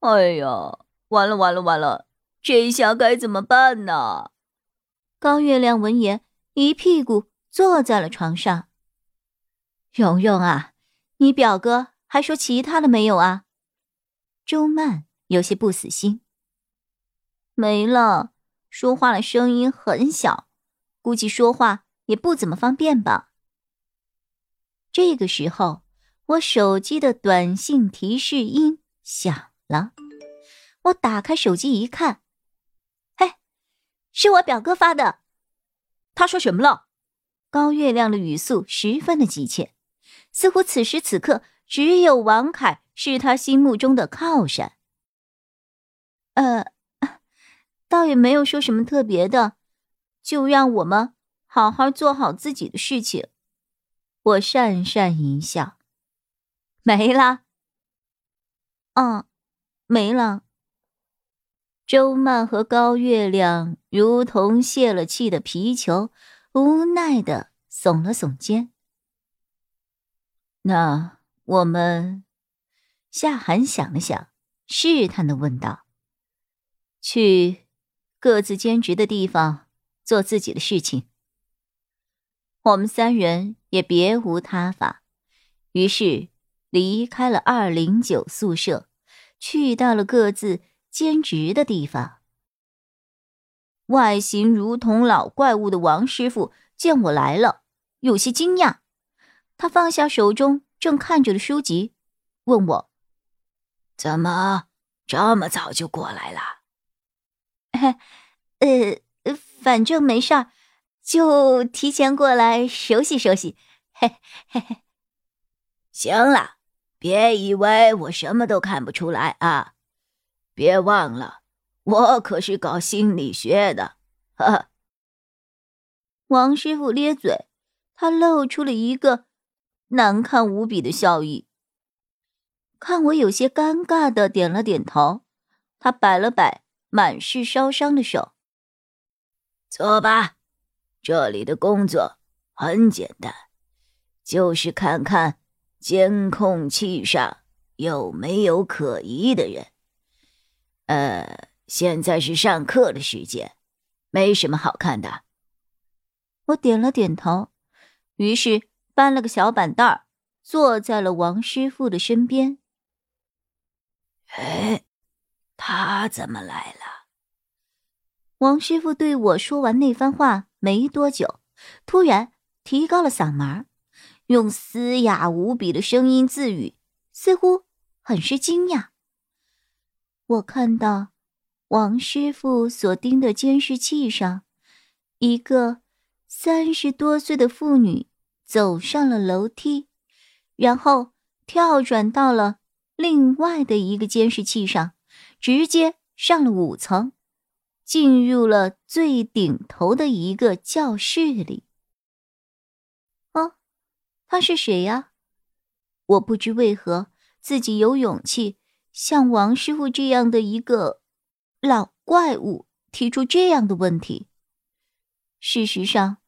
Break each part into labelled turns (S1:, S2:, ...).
S1: 哎呀，完了完了完了！这下该怎么办呢？
S2: 高月亮闻言，一屁股坐在了床上。蓉蓉啊，你表哥还说其他的没有啊？周曼有些不死心。
S3: 没了，说话的声音很小，估计说话也不怎么方便吧。
S2: 这个时候，我手机的短信提示音响。了，我打开手机一看，嘿，是我表哥发的。
S1: 他说什么了？
S2: 高月亮的语速十分的急切，似乎此时此刻只有王凯是他心目中的靠山。呃，倒也没有说什么特别的，就让我们好好做好自己的事情。我讪讪一笑，
S3: 没了。
S2: 嗯。没了。周曼和高月亮如同泄了气的皮球，无奈的耸了耸肩。那我们，夏寒想了想，试探的问道：“去各自兼职的地方做自己的事情。”我们三人也别无他法，于是离开了二零九宿舍。去到了各自兼职的地方。
S3: 外形如同老怪物的王师傅见我来了，有些惊讶。他放下手中正看着的书籍，问我：“
S4: 怎么这么早就过来了？”“
S3: 呃，反正没事儿，就提前过来熟悉熟悉。”“嘿嘿嘿。”“
S4: 行了。”别以为我什么都看不出来啊！别忘了，我可是搞心理学的。呵呵。
S3: 王师傅咧嘴，他露出了一个难看无比的笑意。看我有些尴尬的点了点头，他摆了摆满是烧伤的手。
S4: 坐吧，这里的工作很简单，就是看看。监控器上有没有可疑的人？呃，现在是上课的时间，没什么好看的。
S2: 我点了点头，于是搬了个小板凳儿，坐在了王师傅的身边。
S4: 哎，他怎么来了？
S2: 王师傅对我说完那番话没多久，突然提高了嗓门。用嘶哑无比的声音自语，似乎很是惊讶。我看到王师傅所盯的监视器上，一个三十多岁的妇女走上了楼梯，然后跳转到了另外的一个监视器上，直接上了五层，进入了最顶头的一个教室里。他是谁呀？我不知为何自己有勇气向王师傅这样的一个老怪物提出这样的问题。事实上，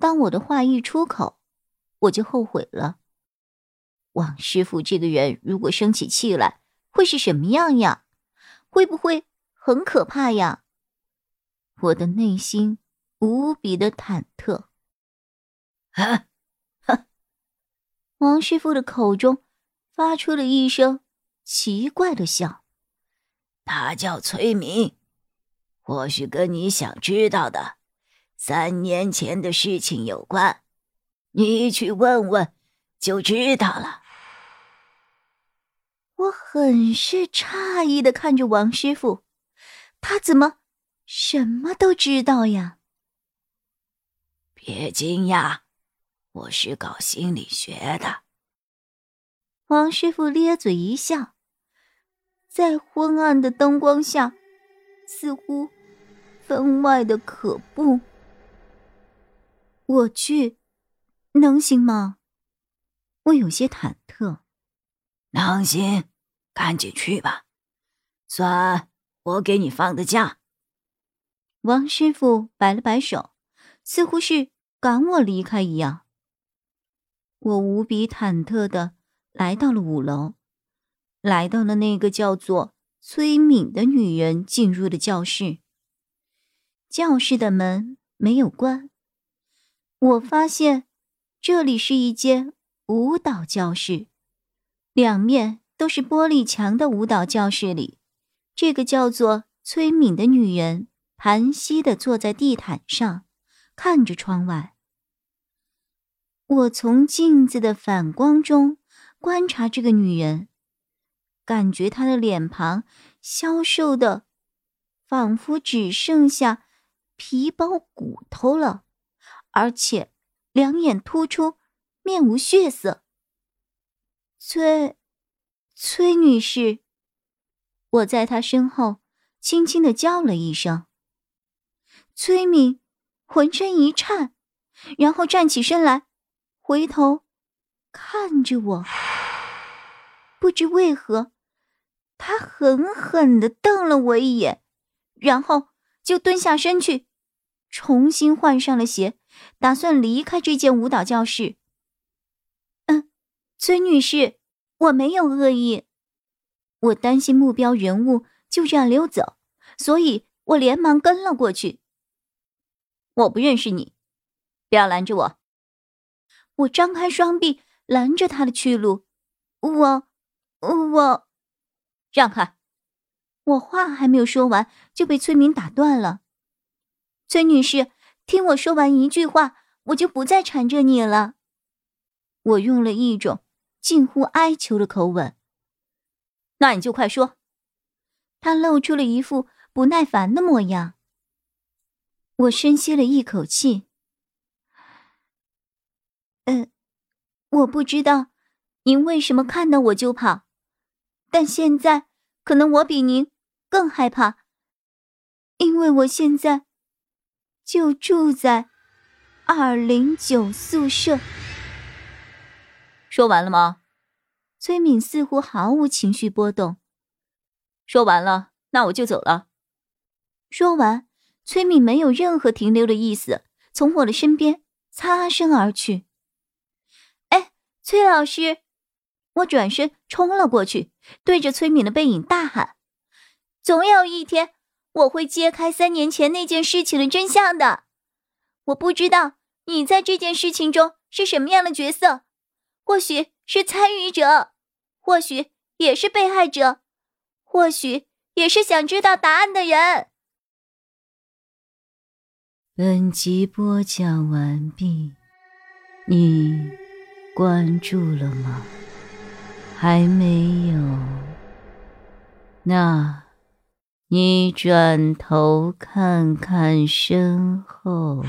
S2: 当我的话一出口，我就后悔了。王师傅这个人如果生起气来，会是什么样呀？会不会很可怕呀？我的内心无比的忐忑。
S4: 啊！
S2: 王师傅的口中发出了一声奇怪的笑。
S4: 他叫崔明，或许跟你想知道的三年前的事情有关，你去问问就知道了。
S2: 我很是诧异的看着王师傅，他怎么什么都知道呀？
S4: 别惊讶。我是搞心理学的。
S2: 王师傅咧嘴一笑，在昏暗的灯光下，似乎分外的可怖。我去，能行吗？我有些忐忑。
S4: 能行，赶紧去吧，算我给你放的假。
S2: 王师傅摆了摆手，似乎是赶我离开一样。我无比忐忑的来到了五楼，来到了那个叫做崔敏的女人进入的教室。教室的门没有关，我发现这里是一间舞蹈教室，两面都是玻璃墙的舞蹈教室里，这个叫做崔敏的女人。盘膝的坐在地毯上，看着窗外。我从镜子的反光中观察这个女人，感觉她的脸庞消瘦的，仿佛只剩下皮包骨头了，而且两眼突出，面无血色。崔，崔女士，我在她身后轻轻的叫了一声。崔敏浑身一颤，然后站起身来，回头看着我。不知为何，他狠狠的瞪了我一眼，然后就蹲下身去，重新换上了鞋，打算离开这间舞蹈教室。嗯，崔女士，我没有恶意，我担心目标人物就这样溜走，所以我连忙跟了过去。
S1: 我不认识你，不要拦着我！
S2: 我张开双臂拦着他的去路。我，我，
S1: 让开！
S2: 我话还没有说完，就被崔明打断了。崔女士，听我说完一句话，我就不再缠着你了。我用了一种近乎哀求的口吻。
S1: 那你就快说！
S2: 他露出了一副不耐烦的模样。我深吸了一口气。嗯，我不知道您为什么看到我就跑，但现在可能我比您更害怕，因为我现在就住在二零九宿舍。
S1: 说完了吗？
S2: 崔敏似乎毫无情绪波动。
S1: 说完了，那我就走了。
S2: 说完。崔敏没有任何停留的意思，从我的身边擦身而去。崔老师！我转身冲了过去，对着崔敏的背影大喊：“总有一天，我会揭开三年前那件事情的真相的。我不知道你在这件事情中是什么样的角色，或许是参与者，或许也是被害者，或许也是想知道答案的人。”
S4: 本集播讲完毕，你关注了吗？还没有？那，你转头看看身后。